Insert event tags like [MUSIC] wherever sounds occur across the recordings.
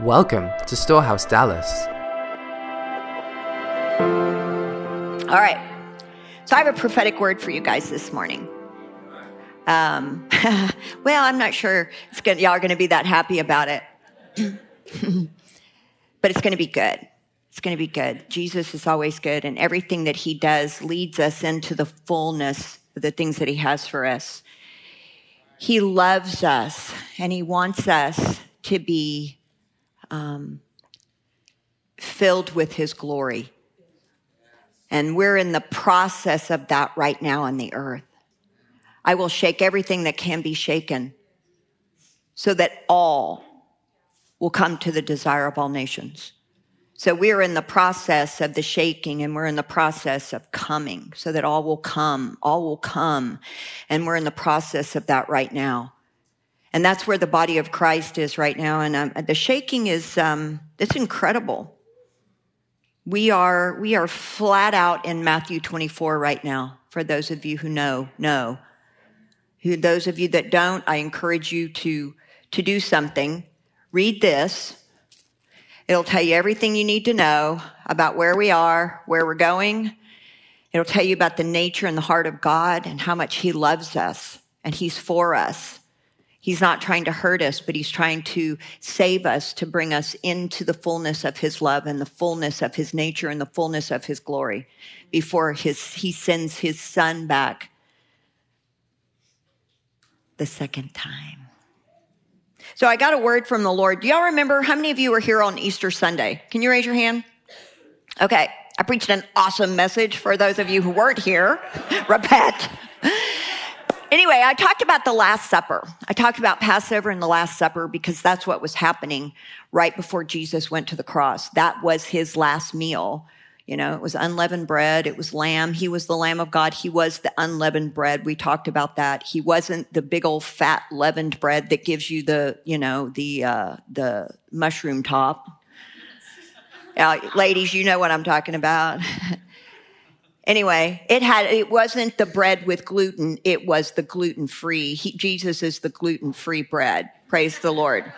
Welcome to Storehouse Dallas. All right. So I have a prophetic word for you guys this morning. Um, [LAUGHS] well, I'm not sure it's gonna, y'all are going to be that happy about it, [CLEARS THROAT] but it's going to be good. It's going to be good. Jesus is always good, and everything that he does leads us into the fullness of the things that he has for us. He loves us, and he wants us to be um, filled with his glory. And we're in the process of that right now on the earth. I will shake everything that can be shaken so that all will come to the desire of all nations. So we're in the process of the shaking and we're in the process of coming so that all will come, all will come. And we're in the process of that right now. And that's where the body of Christ is right now. And um, the shaking is, um, it's incredible. We are, we are flat out in Matthew 24 right now. For those of you who know, know. Who, those of you that don't, I encourage you to, to do something. Read this. It'll tell you everything you need to know about where we are, where we're going. It'll tell you about the nature and the heart of God and how much He loves us and He's for us. He's not trying to hurt us, but he's trying to save us, to bring us into the fullness of his love and the fullness of his nature and the fullness of his glory before his, he sends his son back the second time. So I got a word from the Lord. Do y'all remember how many of you were here on Easter Sunday? Can you raise your hand? Okay. I preached an awesome message for those of you who weren't here. [LAUGHS] Repent. Anyway, I talked about the Last Supper. I talked about Passover and the Last Supper because that's what was happening right before Jesus went to the cross. That was his last meal. You know, it was unleavened bread. It was lamb. He was the Lamb of God. He was the unleavened bread. We talked about that. He wasn't the big old fat leavened bread that gives you the, you know, the, uh, the mushroom top. Uh, ladies, you know what I'm talking about. [LAUGHS] Anyway, it had, it wasn't the bread with gluten. It was the gluten free. Jesus is the gluten free bread. Praise the Lord.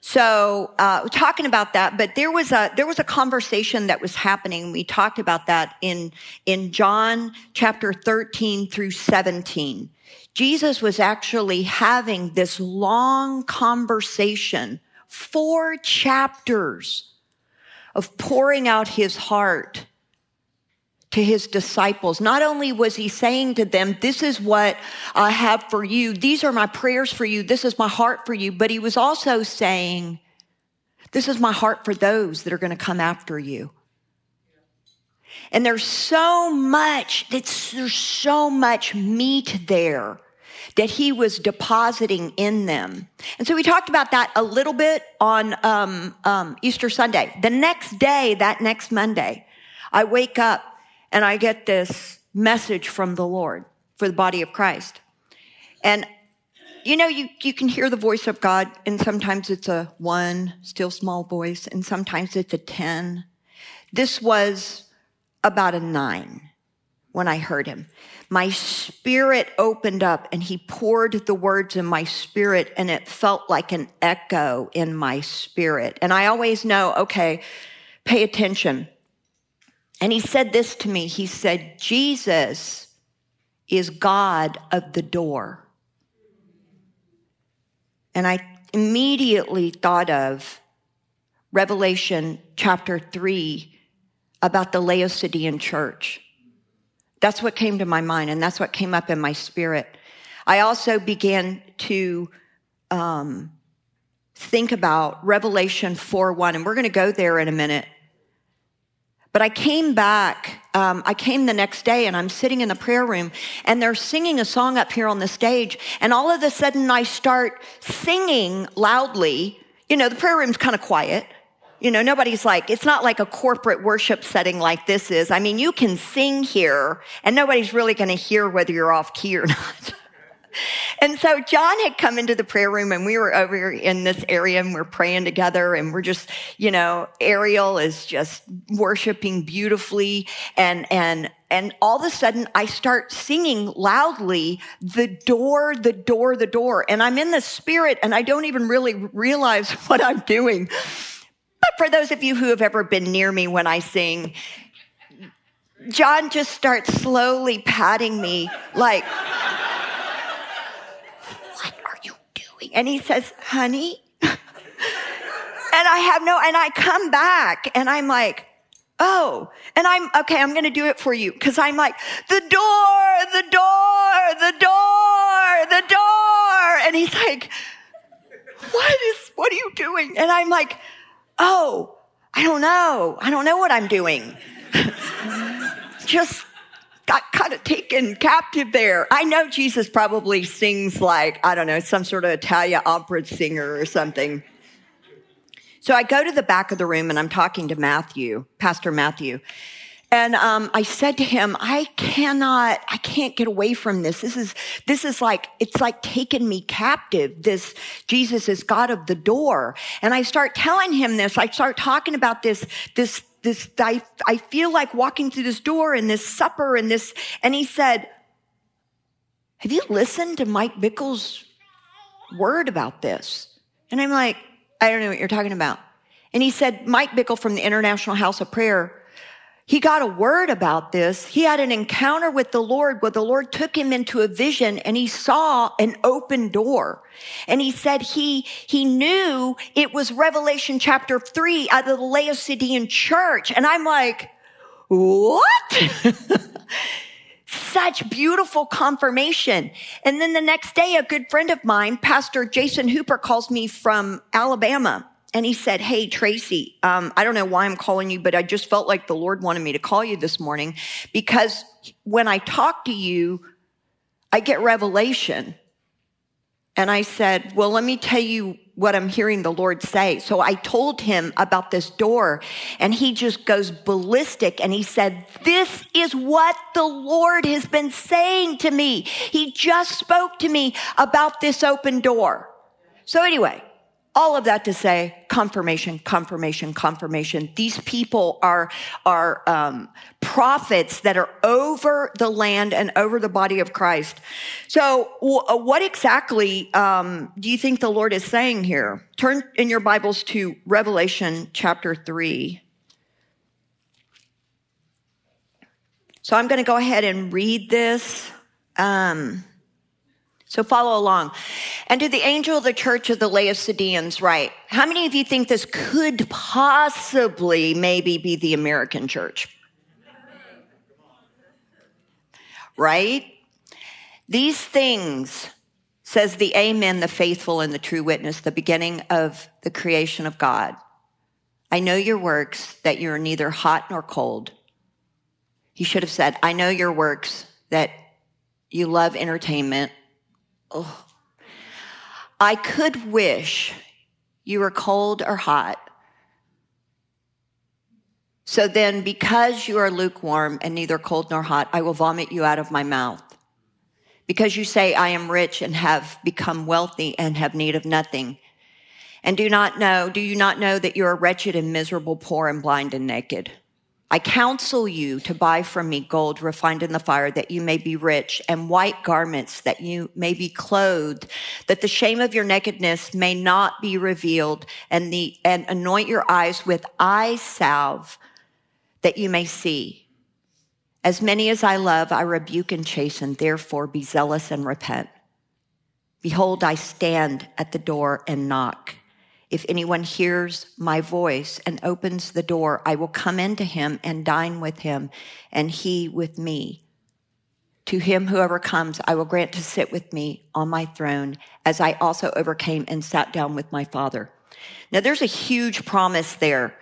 So, uh, talking about that, but there was a, there was a conversation that was happening. We talked about that in, in John chapter 13 through 17. Jesus was actually having this long conversation, four chapters of pouring out his heart to his disciples. Not only was he saying to them, This is what I have for you, these are my prayers for you, this is my heart for you, but he was also saying, This is my heart for those that are going to come after you. And there's so much, there's so much meat there that he was depositing in them. And so we talked about that a little bit on um, um, Easter Sunday. The next day, that next Monday, I wake up and I get this message from the Lord for the body of Christ. And you know, you, you can hear the voice of God, and sometimes it's a one, still small voice, and sometimes it's a 10. This was about a nine when I heard him. My spirit opened up and he poured the words in my spirit, and it felt like an echo in my spirit. And I always know, okay, pay attention. And he said this to me. He said, Jesus is God of the door. And I immediately thought of Revelation chapter 3 about the Laodicean church. That's what came to my mind, and that's what came up in my spirit. I also began to um, think about Revelation 4 1, and we're going to go there in a minute. But I came back, um, I came the next day and I'm sitting in the prayer room and they're singing a song up here on the stage. And all of a sudden I start singing loudly. You know, the prayer room's kind of quiet. You know, nobody's like, it's not like a corporate worship setting like this is. I mean, you can sing here and nobody's really going to hear whether you're off key or [LAUGHS] not. And so John had come into the prayer room and we were over in this area and we're praying together and we're just, you know, Ariel is just worshiping beautifully and, and, and all of a sudden I start singing loudly, the door, the door, the door. And I'm in the spirit and I don't even really realize [LAUGHS] what I'm doing. But for those of you who have ever been near me when I sing, John just starts slowly patting me like, And he says, honey. and I have no, and I come back and I'm like, oh, and I'm, okay, I'm going to do it for you. Cause I'm like, the door, the door, the door, the door. And he's like, what is, what are you doing? And I'm like, oh, I don't know. I don't know what I'm doing. [LAUGHS] Just got kind of taken captive there. I know Jesus probably sings like, I don't know, some sort of Italian opera singer or something. So I go to the back of the room and I'm talking to Matthew, Pastor Matthew. And um, I said to him, I cannot, I can't get away from this. This is, this is like, it's like taking me captive. This Jesus is God of the door. And I start telling him this. I start talking about this, this this, I, I feel like walking through this door and this supper and this. And he said, have you listened to Mike Bickle's word about this? And I'm like, I don't know what you're talking about. And he said, Mike Bickle from the International House of Prayer he got a word about this. He had an encounter with the Lord where the Lord took him into a vision and he saw an open door. And he said he, he knew it was Revelation chapter three out of the Laodicean church. And I'm like, what? [LAUGHS] Such beautiful confirmation. And then the next day, a good friend of mine, Pastor Jason Hooper calls me from Alabama and he said, Hey, Tracy, um, I don't know why I'm calling you, but I just felt like the Lord wanted me to call you this morning because when I talk to you, I get revelation. And I said, Well, let me tell you what I'm hearing the Lord say. So I told him about this door and he just goes ballistic and he said, This is what the Lord has been saying to me. He just spoke to me about this open door. So anyway, all of that to say confirmation confirmation confirmation. These people are are um, prophets that are over the land and over the body of christ. So w- uh, what exactly um, do you think the lord is saying here? Turn in your bibles to revelation chapter 3 so i'm going to go ahead and read this. Um, so follow along. And to the angel of the church of the Laodiceans write, how many of you think this could possibly maybe be the American church? Right? These things, says the Amen, the faithful and the true witness, the beginning of the creation of God. I know your works, that you're neither hot nor cold. He should have said, I know your works, that you love entertainment Oh. I could wish you were cold or hot. So then, because you are lukewarm and neither cold nor hot, I will vomit you out of my mouth. Because you say, I am rich and have become wealthy and have need of nothing. And do not know, do you not know that you are wretched and miserable, poor and blind and naked? I counsel you to buy from me gold refined in the fire that you may be rich and white garments that you may be clothed, that the shame of your nakedness may not be revealed and the, and anoint your eyes with eye salve that you may see. As many as I love, I rebuke and chasten. Therefore be zealous and repent. Behold, I stand at the door and knock. If anyone hears my voice and opens the door, I will come into him and dine with him, and he with me. To him, whoever comes, I will grant to sit with me on my throne, as I also overcame and sat down with my Father. Now, there's a huge promise there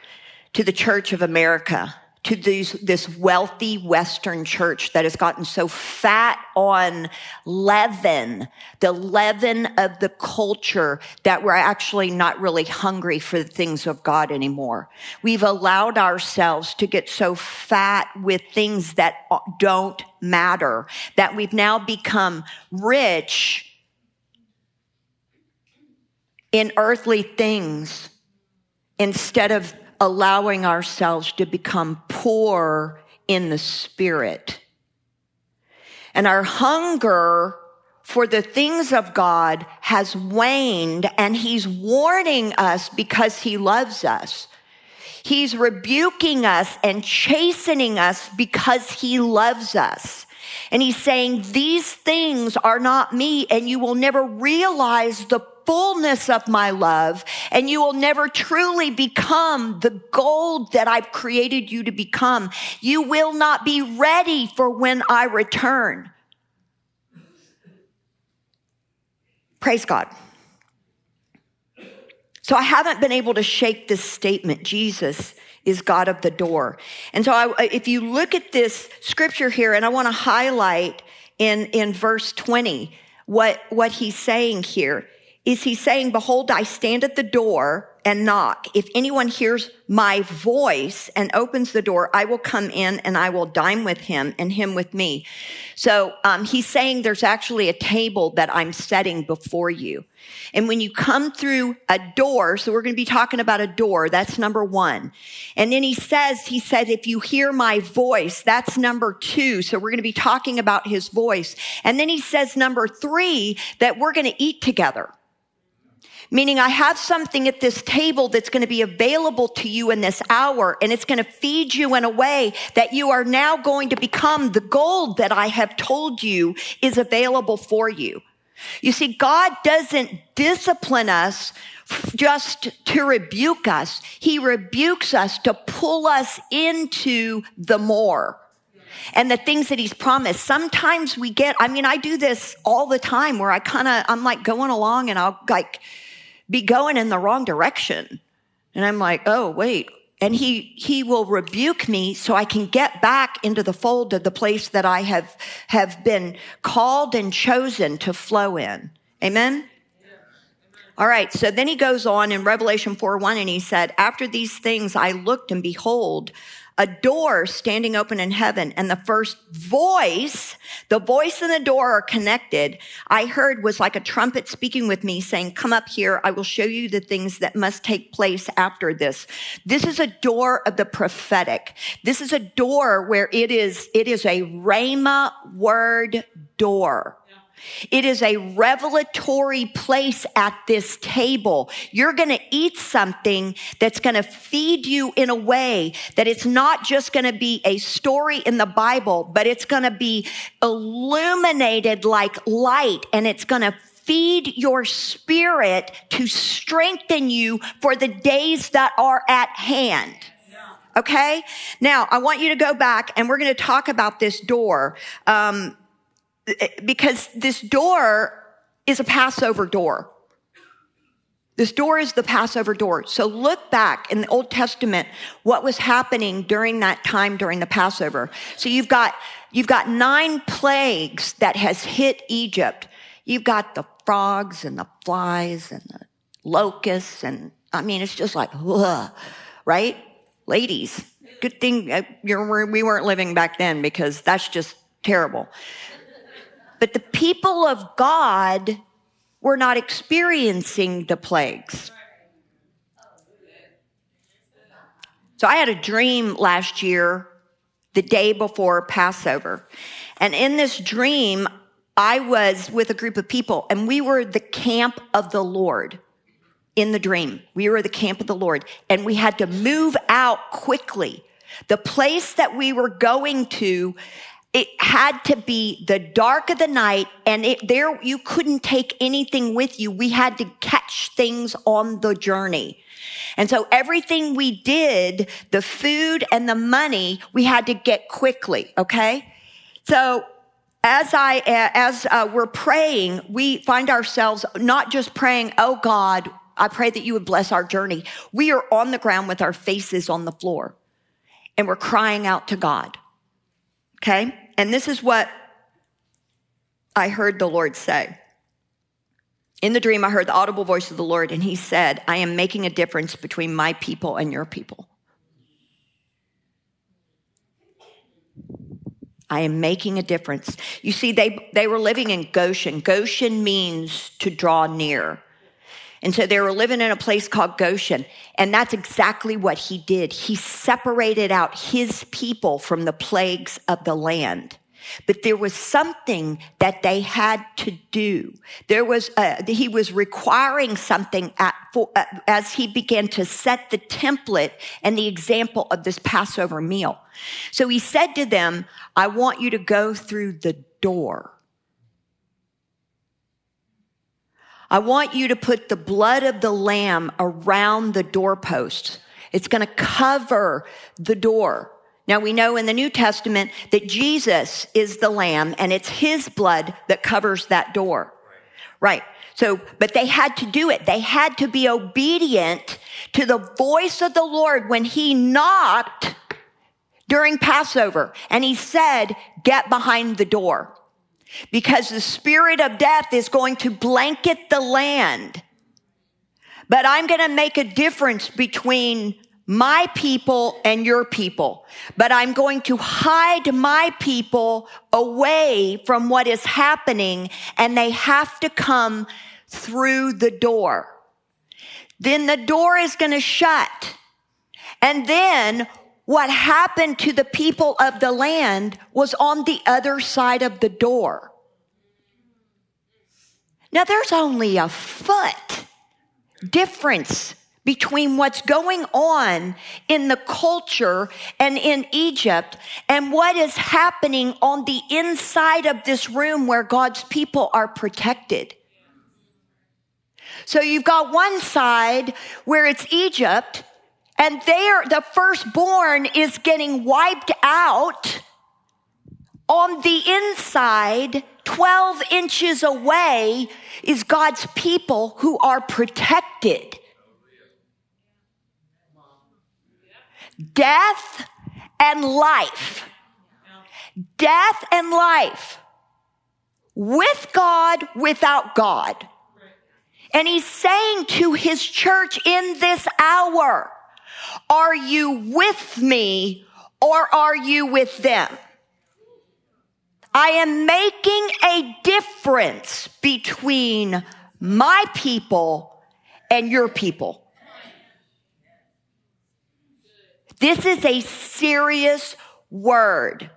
to the Church of America, to these, this wealthy Western church that has gotten so fat on leaven, the leaven of the culture that we're actually not really hungry for the things of God anymore. We've allowed ourselves to get so fat with things that don't matter that we've now become rich in earthly things instead of allowing ourselves to become poor in the spirit. And our hunger for the things of God has waned and he's warning us because he loves us. He's rebuking us and chastening us because he loves us. And he's saying, these things are not me and you will never realize the fullness of my love and you will never truly become the gold that I've created you to become. You will not be ready for when I return. Praise God. So I haven't been able to shake this statement. Jesus is God of the door. And so I, if you look at this scripture here, and I want to highlight in, in verse 20 what, what he's saying here is he saying, behold, I stand at the door and knock. If anyone hears my voice and opens the door, I will come in and I will dine with him and him with me. So um, he's saying there's actually a table that I'm setting before you. And when you come through a door, so we're going to be talking about a door, that's number one. And then he says, he said, if you hear my voice, that's number two. So we're going to be talking about his voice. And then he says, number three, that we're going to eat together. Meaning I have something at this table that's going to be available to you in this hour and it's going to feed you in a way that you are now going to become the gold that I have told you is available for you. You see, God doesn't discipline us just to rebuke us. He rebukes us to pull us into the more and the things that he's promised. Sometimes we get, I mean, I do this all the time where I kind of, I'm like going along and I'll like, be going in the wrong direction. And I'm like, oh, wait. And he, he will rebuke me so I can get back into the fold of the place that I have, have been called and chosen to flow in. Amen? All right. So then he goes on in Revelation 4 1 and he said, After these things I looked and behold, a door standing open in heaven and the first voice, the voice and the door are connected. I heard was like a trumpet speaking with me saying, come up here. I will show you the things that must take place after this. This is a door of the prophetic. This is a door where it is, it is a Rhema word door. It is a revelatory place at this table. You're going to eat something that's going to feed you in a way that it's not just going to be a story in the Bible, but it's going to be illuminated like light and it's going to feed your spirit to strengthen you for the days that are at hand. Okay. Now I want you to go back and we're going to talk about this door. Um, because this door is a Passover door. This door is the Passover door. So look back in the Old Testament, what was happening during that time during the Passover. So you've got, you've got nine plagues that has hit Egypt. You've got the frogs and the flies and the locusts. And I mean, it's just like, ugh, right? Ladies, good thing uh, we weren't living back then because that's just terrible. But the people of God were not experiencing the plagues. So I had a dream last year, the day before Passover. And in this dream, I was with a group of people and we were the camp of the Lord in the dream. We were the camp of the Lord and we had to move out quickly. The place that we were going to it had to be the dark of the night and it, there you couldn't take anything with you. We had to catch things on the journey. And so everything we did, the food and the money, we had to get quickly. Okay. So as I, as uh, we're praying, we find ourselves not just praying, Oh God, I pray that you would bless our journey. We are on the ground with our faces on the floor. and we're crying out to God. Okay? And this is what I heard the Lord say. In the dream, I heard the audible voice of the Lord, and he said, I am making a difference between my people and your people. I am making a difference. You see, they, they were living in Goshen. Goshen means to draw near. And so they were living in a place called Goshen. And that's exactly what he did. He separated out his people from the plagues of the land. But there was something that they had to do. There was, a, he was requiring something at, for, uh, as he began to set the template and the example of this Passover meal. So he said to them, I want you to go through the door. I want you to put the blood of the lamb around the doorpost. It's going to cover the door. Now we know in the New Testament that Jesus is the lamb and it's his blood that covers that door. Right. So, but they had to do it. They had to be obedient to the voice of the Lord when he knocked during Passover and he said, get behind the door because the spirit of death is going to blanket the land. But I'm going to make a difference between my people and your people. But I'm going to hide my people away from what is happening and they have to come through the door. Then the door is going to shut. And then what happened to the people of the land was on the other side of the door. Now there's only a foot difference between what's going on in the culture and in Egypt and what is happening on the inside of this room where God's people are protected. So you've got one side where it's Egypt and there, the firstborn is getting wiped out. On the inside, 12 inches away, is God's people who are protected. Death and life. Death and life. With God, without God. And he's saying to his church in this hour, are you with me or are you with them? I am making a difference between my people and your people. This is a serious word.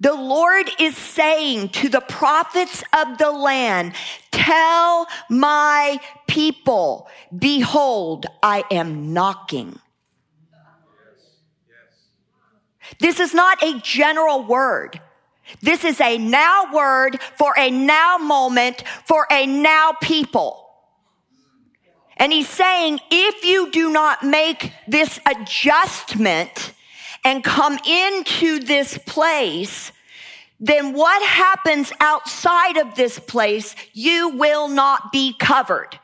The Lord is saying to the prophets of the land, tell my people, behold, I am knocking. This is not a general word. This is a now word for a now moment for a now people. And he's saying, if you do not make this adjustment, and come into this place, then what happens outside of this place, you will not be covered.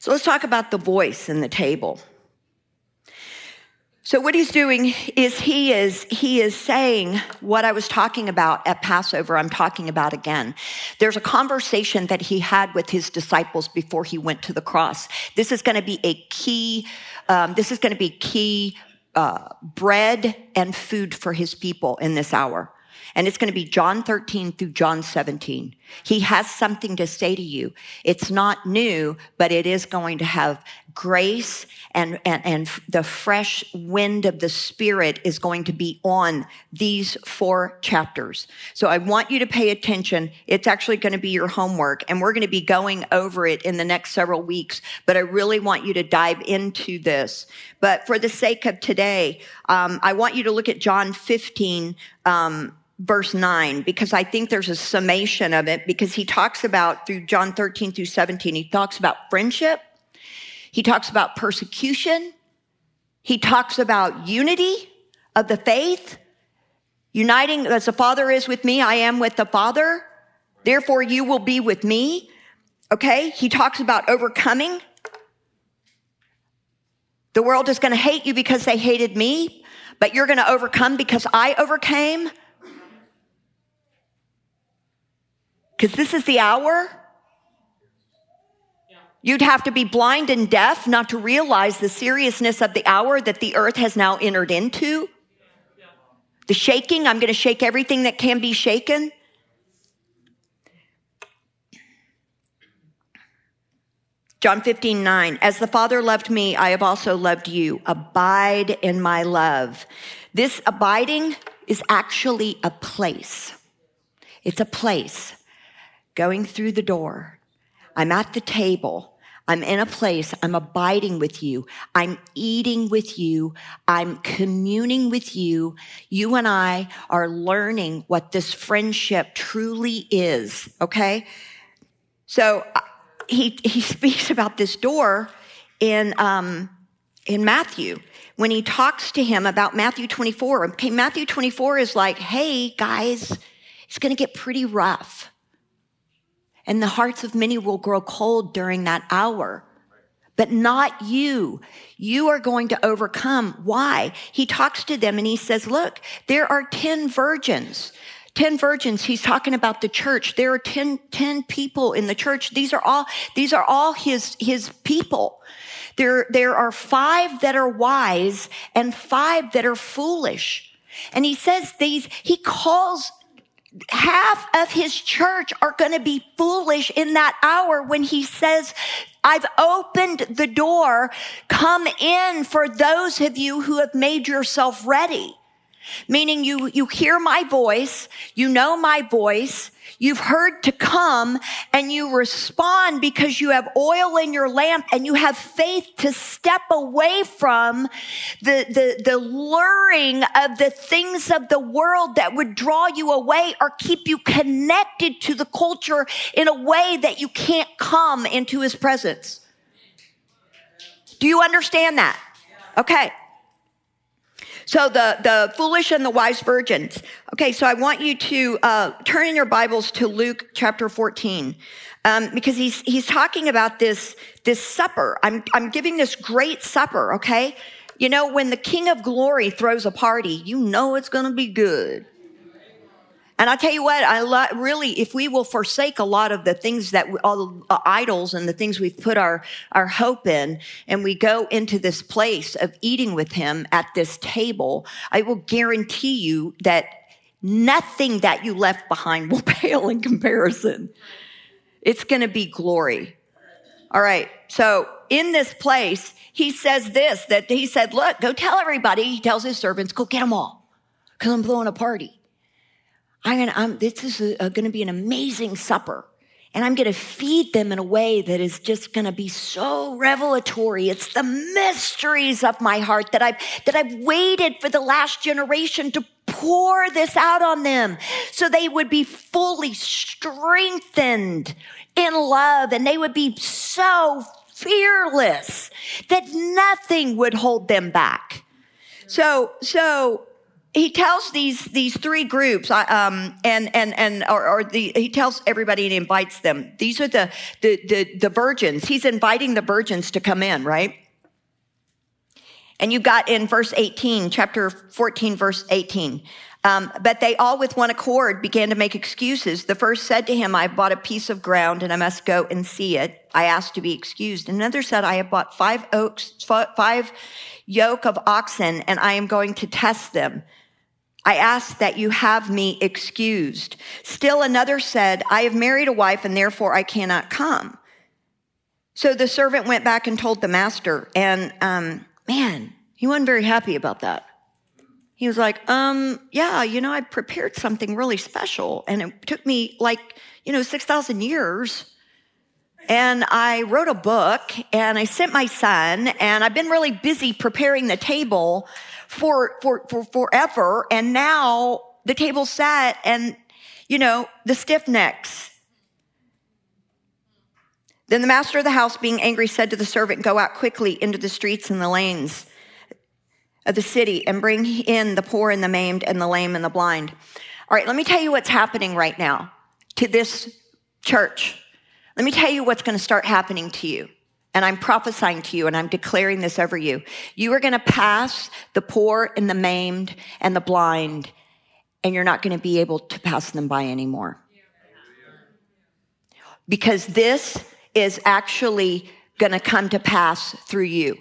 So let's talk about the voice in the table. So what he's doing is he is, he is saying what I was talking about at Passover, I'm talking about again. There's a conversation that he had with his disciples before he went to the cross. This is going to be a key, um, this is going to be key uh, bread and food for his people in this hour. And it's going to be John 13 through John 17. He has something to say to you. It's not new, but it is going to have grace and, and, and the fresh wind of the Spirit is going to be on these four chapters. So I want you to pay attention. It's actually going to be your homework and we're going to be going over it in the next several weeks, but I really want you to dive into this. But for the sake of today, um, I want you to look at John 15, um, verse 9 because I think there's a summation of it because he talks about through John 13 through 17, he talks about friendship. He talks about persecution. He talks about unity of the faith. Uniting as the Father is with me, I am with the Father. Therefore, you will be with me. Okay. He talks about overcoming. The world is going to hate you because they hated me, but you're going to overcome because I overcame. Because this is the hour. You'd have to be blind and deaf not to realize the seriousness of the hour that the earth has now entered into. The shaking, I'm going to shake everything that can be shaken. John 15, 9. As the Father loved me, I have also loved you. Abide in my love. This abiding is actually a place. It's a place. Going through the door. I'm at the table. I'm in a place, I'm abiding with you. I'm eating with you. I'm communing with you. You and I are learning what this friendship truly is. Okay. So uh, he, he [LAUGHS] speaks about this door in, um, in Matthew when he talks to him about Matthew 24. Okay. Matthew 24 is like, Hey guys, it's going to get pretty rough and the hearts of many will grow cold during that hour. But not you. You are going to overcome. Why? He talks to them and he says, look, there are 10 virgins. 10 virgins. He's talking about the church. There are 10, 10 people in the church. These are all, these are all his, his people. There, there are five that are wise and five that are foolish. And he says these, he calls half of his church are going to be foolish in that hour when he says, I've opened the door. Come in for those of you who have made yourself ready. Meaning you, you hear my voice, you know my voice, You've heard to come and you respond because you have oil in your lamp and you have faith to step away from the, the, the luring of the things of the world that would draw you away or keep you connected to the culture in a way that you can't come into his presence. Do you understand that? Okay. So the, the foolish and the wise virgins. Okay, so I want you to uh, turn in your Bibles to Luke chapter 14. Um, because he's he's talking about this this supper. I'm I'm giving this great supper. Okay, you know when the King of Glory throws a party, you know it's going to be good. And I tell you what, I lo- really, if we will forsake a lot of the things that we, all the uh, idols and the things we've put our, our hope in, and we go into this place of eating with him at this table, I will guarantee you that nothing that you left behind [LAUGHS] will pale in comparison. It's going to be glory. All right. So in this place, he says this, that he said, look, go tell everybody. He tells his servants, go get them all because I'm blowing a party. I'm gonna, I'm, this is going to be an amazing supper. And I'm going to feed them in a way that is just going to be so revelatory. It's the mysteries of my heart that I've, that I've waited for the last generation to pour this out on them so they would be fully strengthened in love and they would be so fearless that nothing would hold them back. So, so he tells these these three groups um, and and and or, or, the he tells everybody and invites them. These are the, the the the virgins. He's inviting the virgins to come in right? And you got in verse 18 chapter 14 verse 18 um, but they all with one accord began to make excuses. The first said to him i bought a piece of ground and i must go and see it. I asked to be excused. Another said i have bought five oaks five yoke of oxen and i am going to test them I ask that you have me excused. Still another said, I have married a wife and therefore I cannot come. So the servant went back and told the master and, um, man, he wasn't very happy about that. He was like, um, yeah, you know, I prepared something really special and it took me like, you know, 6,000 years. And I wrote a book and I sent my son and I've been really busy preparing the table for, for, for forever. And now the table's set and, you know, the stiff necks. Then the master of the house, being angry, said to the servant, Go out quickly into the streets and the lanes of the city and bring in the poor and the maimed and the lame and the blind. All right, let me tell you what's happening right now to this church. Let me tell you what's going to start happening to you. And I'm prophesying to you and I'm declaring this over you. You are going to pass the poor and the maimed and the blind and you're not going to be able to pass them by anymore. Because this is actually going to come to pass through you.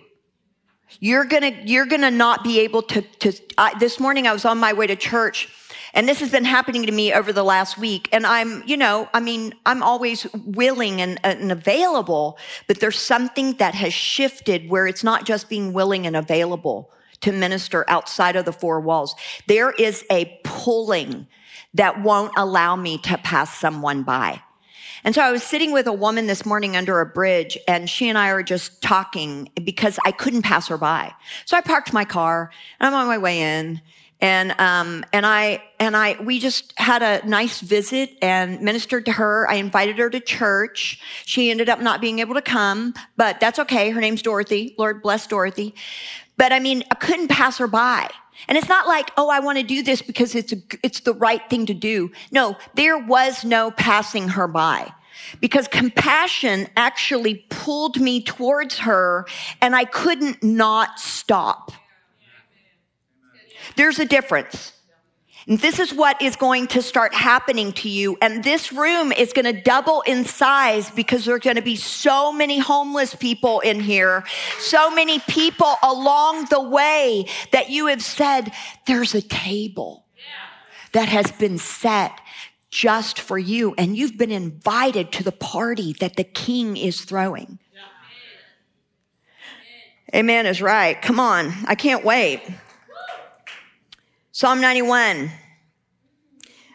You're gonna, you're gonna not be able to, to, I, this morning I was on my way to church and this has been happening to me over the last week. And I'm, you know, I mean, I'm always willing and, and available, but there's something that has shifted where it's not just being willing and available to minister outside of the four walls. There is a pulling that won't allow me to pass someone by. And so I was sitting with a woman this morning under a bridge and she and I are just talking because I couldn't pass her by. So I parked my car and I'm on my way in and um, and I and I we just had a nice visit and ministered to her. I invited her to church. She ended up not being able to come, but that's okay. Her name's Dorothy. Lord bless Dorothy. But I mean, I couldn't pass her by. And it's not like, oh, I want to do this because it's a, it's the right thing to do. No, there was no passing her by because compassion actually pulled me towards her and I couldn't not stop. There's a difference. And this is what is going to start happening to you. And this room is going to double in size because there are going to be so many homeless people in here, so many people along the way that you have said, there's a table that has been set just for you. And you've been invited to the party that the king is throwing. Amen is right. Come on. I can't wait. Psalm 91.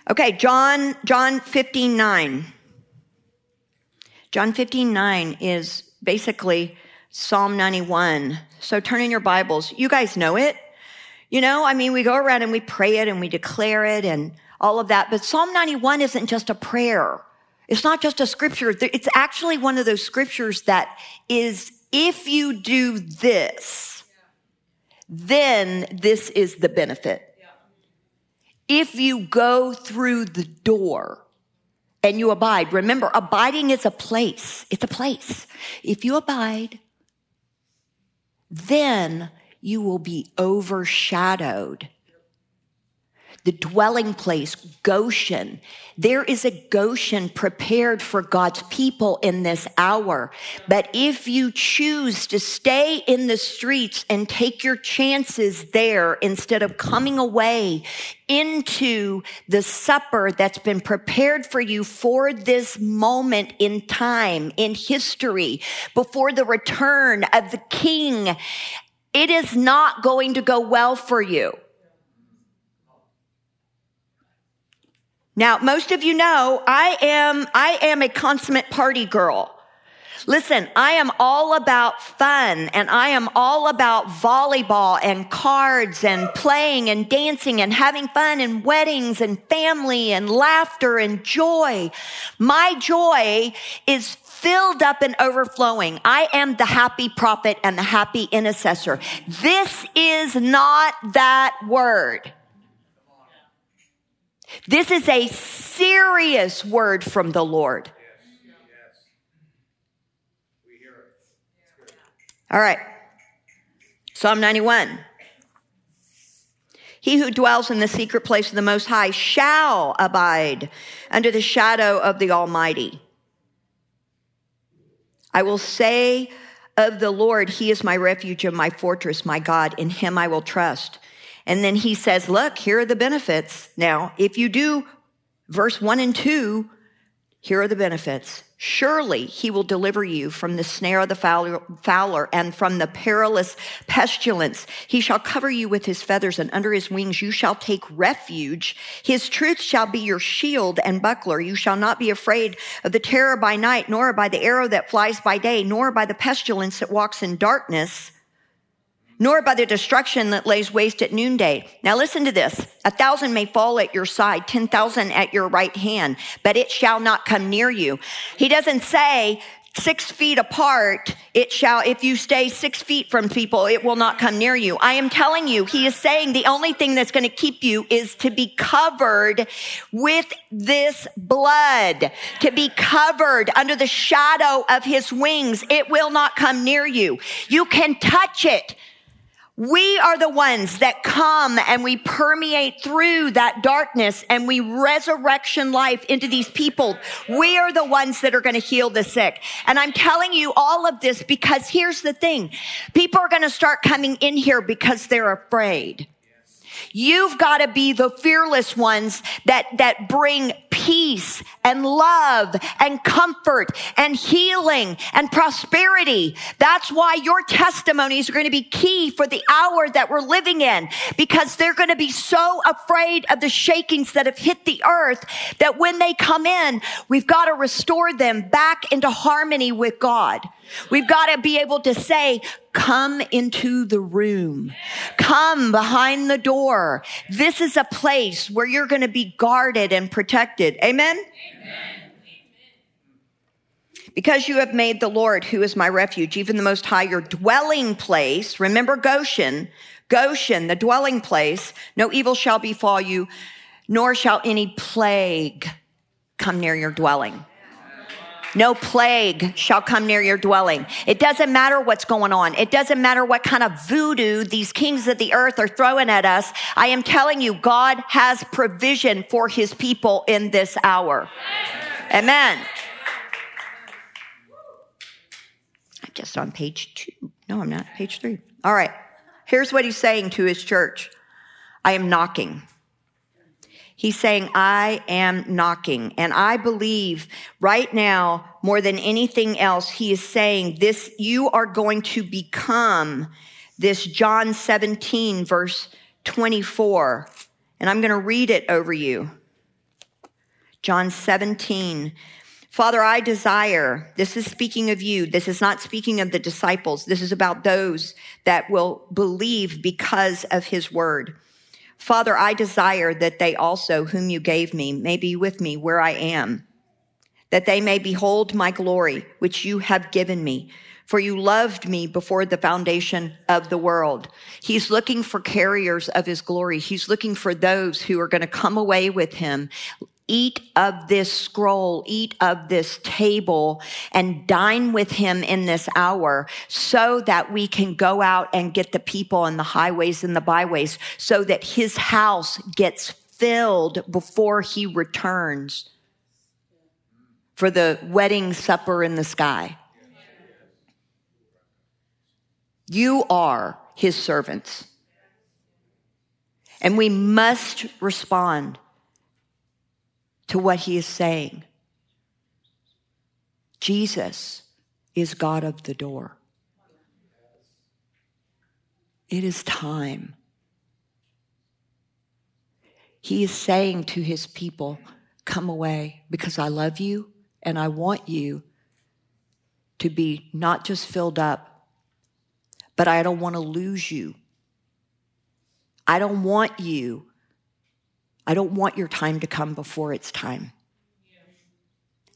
Okay, John, John 15, 9. John 15, 9 is basically Psalm 91. So turn in your Bibles. You guys know it. You know, I mean, we go around and we pray it and we declare it and all of that. But Psalm 91 isn't just a prayer. It's not just a scripture. It's actually one of those scriptures that is, if you do this, then this is the benefit if you go through the door and you abide, remember, abiding is a place. It's a place. If you abide, then you will be overshadowed the dwelling place, Goshen. There is a Goshen prepared for God's people in this hour. But if you choose to stay in the streets and take your chances there instead of coming away into the supper that's been prepared for you for this moment in time, in history, before the return of the king, it is not going to go well for you. Now, most of you know I am, I am a consummate party girl. Listen, I am all about fun and I am all about volleyball and cards and playing and dancing and having fun and weddings and family and laughter and joy. My joy is filled up and overflowing. I am the happy prophet and the happy intercessor. This is not that word. This is a serious word from the Lord. All right. Psalm 91. He who dwells in the secret place of the Most High shall abide under the shadow of the Almighty. I will say of the Lord, He is my refuge and my fortress, my God. In Him I will trust. And then he says, look, here are the benefits. Now, if you do verse one and two, here are the benefits. Surely he will deliver you from the snare of the fowler and from the perilous pestilence. He shall cover you with his feathers and under his wings you shall take refuge. His truth shall be your shield and buckler. You shall not be afraid of the terror by night, nor by the arrow that flies by day, nor by the pestilence that walks in darkness nor by the destruction that lays waste at noonday. Now listen to this. A thousand may fall at your side, 10,000 at your right hand, but it shall not come near you. He doesn't say, six feet apart, it shall, if you stay six feet from people, it will not come near you. I am telling you, he is saying the only thing that's going to keep you is to be covered with this blood, to be covered under the shadow of his wings. It will not come near you. You can touch it. We are the ones that come and we permeate through that darkness and we resurrection life into these people. We are the ones that are going to heal the sick. And I'm telling you all of this because here's the thing. People are going to start coming in here because they're afraid. You've got to be the fearless ones that, that bring peace and love and comfort and healing and prosperity. That's why your testimonies are going to be key for the hour that we're living in because they're going to be so afraid of the shakings that have hit the earth that when they come in, we've got to restore them back into harmony with God. We've got to be able to say, come into the room. Come behind the door. This is a place where you're going to be guarded and protected. Amen? Amen. Because you have made the Lord, who is my refuge, even the Most High, your dwelling place. Remember Goshen, Goshen, the dwelling place. No evil shall befall you, nor shall any plague come near your dwelling. No plague shall come near your dwelling. It doesn't matter what's going on. It doesn't matter what kind of voodoo these kings of the earth are throwing at us. I am telling you, God has provision for his people in this hour. Amen. I'm just on page two. No, I'm not. Page three. All right. Here's what he's saying to his church. I am knocking. He's saying, I am knocking. And I believe right now, more than anything else, he is saying this, you are going to become this John 17 verse 24. And I'm going to read it over you. John 17. Father, I desire, this is speaking of you. This is not speaking of the disciples. This is about those that will believe because of his word. Father, I desire that they also, whom you gave me, may be with me where I am, that they may behold my glory, which you have given me. For you loved me before the foundation of the world. He's looking for carriers of his glory. He's looking for those who are going to come away with him eat of this scroll, eat of this table, and dine with him in this hour so that we can go out and get the people in the highways and the byways so that his house gets filled before he returns for the wedding supper in the sky. You are his servants. And we must respond to what he is saying. Jesus is God of the door. It is time. He is saying to his people, Come away because I love you and I want you to be not just filled up, but I don't want to lose you. I don't want you I don't want your time to come before it's time.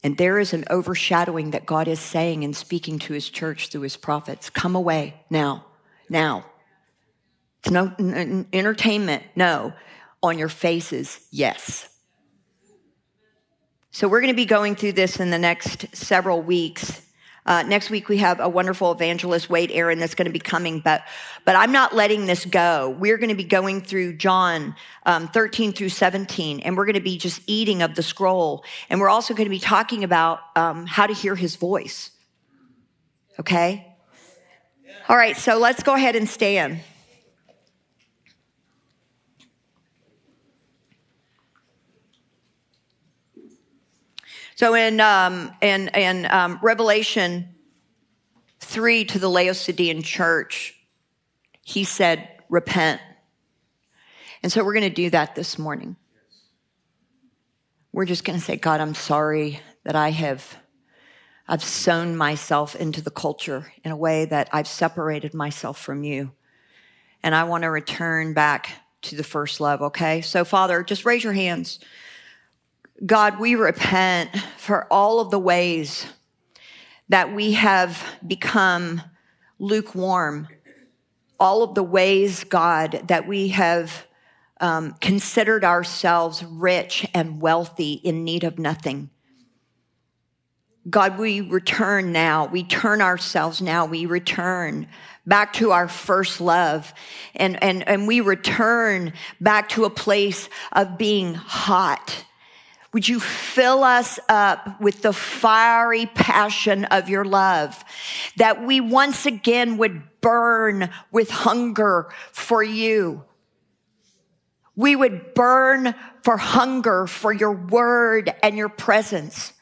And there is an overshadowing that God is saying and speaking to his church through his prophets. Come away now, now. It's no n- entertainment, no. On your faces, yes. So we're going to be going through this in the next several weeks. Uh, next week we have a wonderful evangelist, Wade Aaron, that's going to be coming, but but I'm not letting this go. We're going to be going through John um, 13 through 17, and we're going to be just eating of the scroll, and we're also going to be talking about um, how to hear His voice. Okay. All right, so let's go ahead and stand. So in um, in, in um, Revelation three to the Laodicean church, he said, "Repent." And so we're going to do that this morning. We're just going to say, God, I'm sorry that I have I've sown myself into the culture in a way that I've separated myself from you. And I want to return back to the first love, okay? So, Father, just raise your hands. God, we repent for all of the ways that we have become lukewarm. All of the ways, God, that we have um, considered ourselves rich and wealthy in need of nothing. God, we return now. We turn ourselves now. We return back to our first love. And, and, and we return back to a place of being hot. Would you fill us up with the fiery passion of your love that we once again would burn with hunger for you? We would burn for hunger for your word and your presence.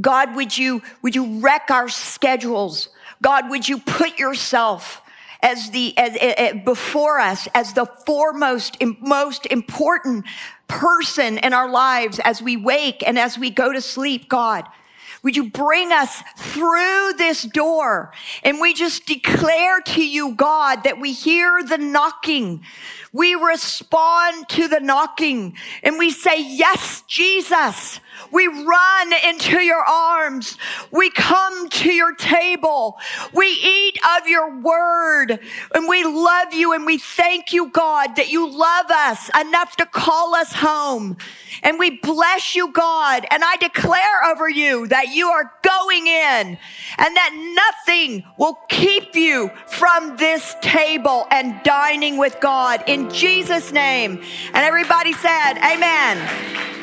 God, would you, would you wreck our schedules? God, would you put yourself as the, as, as, before us as the foremost, most important person in our lives as we wake and as we go to sleep, God? Would you bring us through this door? And we just declare to you, God, that we hear the knocking. We respond to the knocking and we say, yes, Jesus. We run into your arms. We come to your table. We eat of your word and we love you and we thank you, God, that you love us enough to call us home. And we bless you, God. And I declare over you that you are going in and that nothing will keep you from this table and dining with God in Jesus name. And everybody said, amen.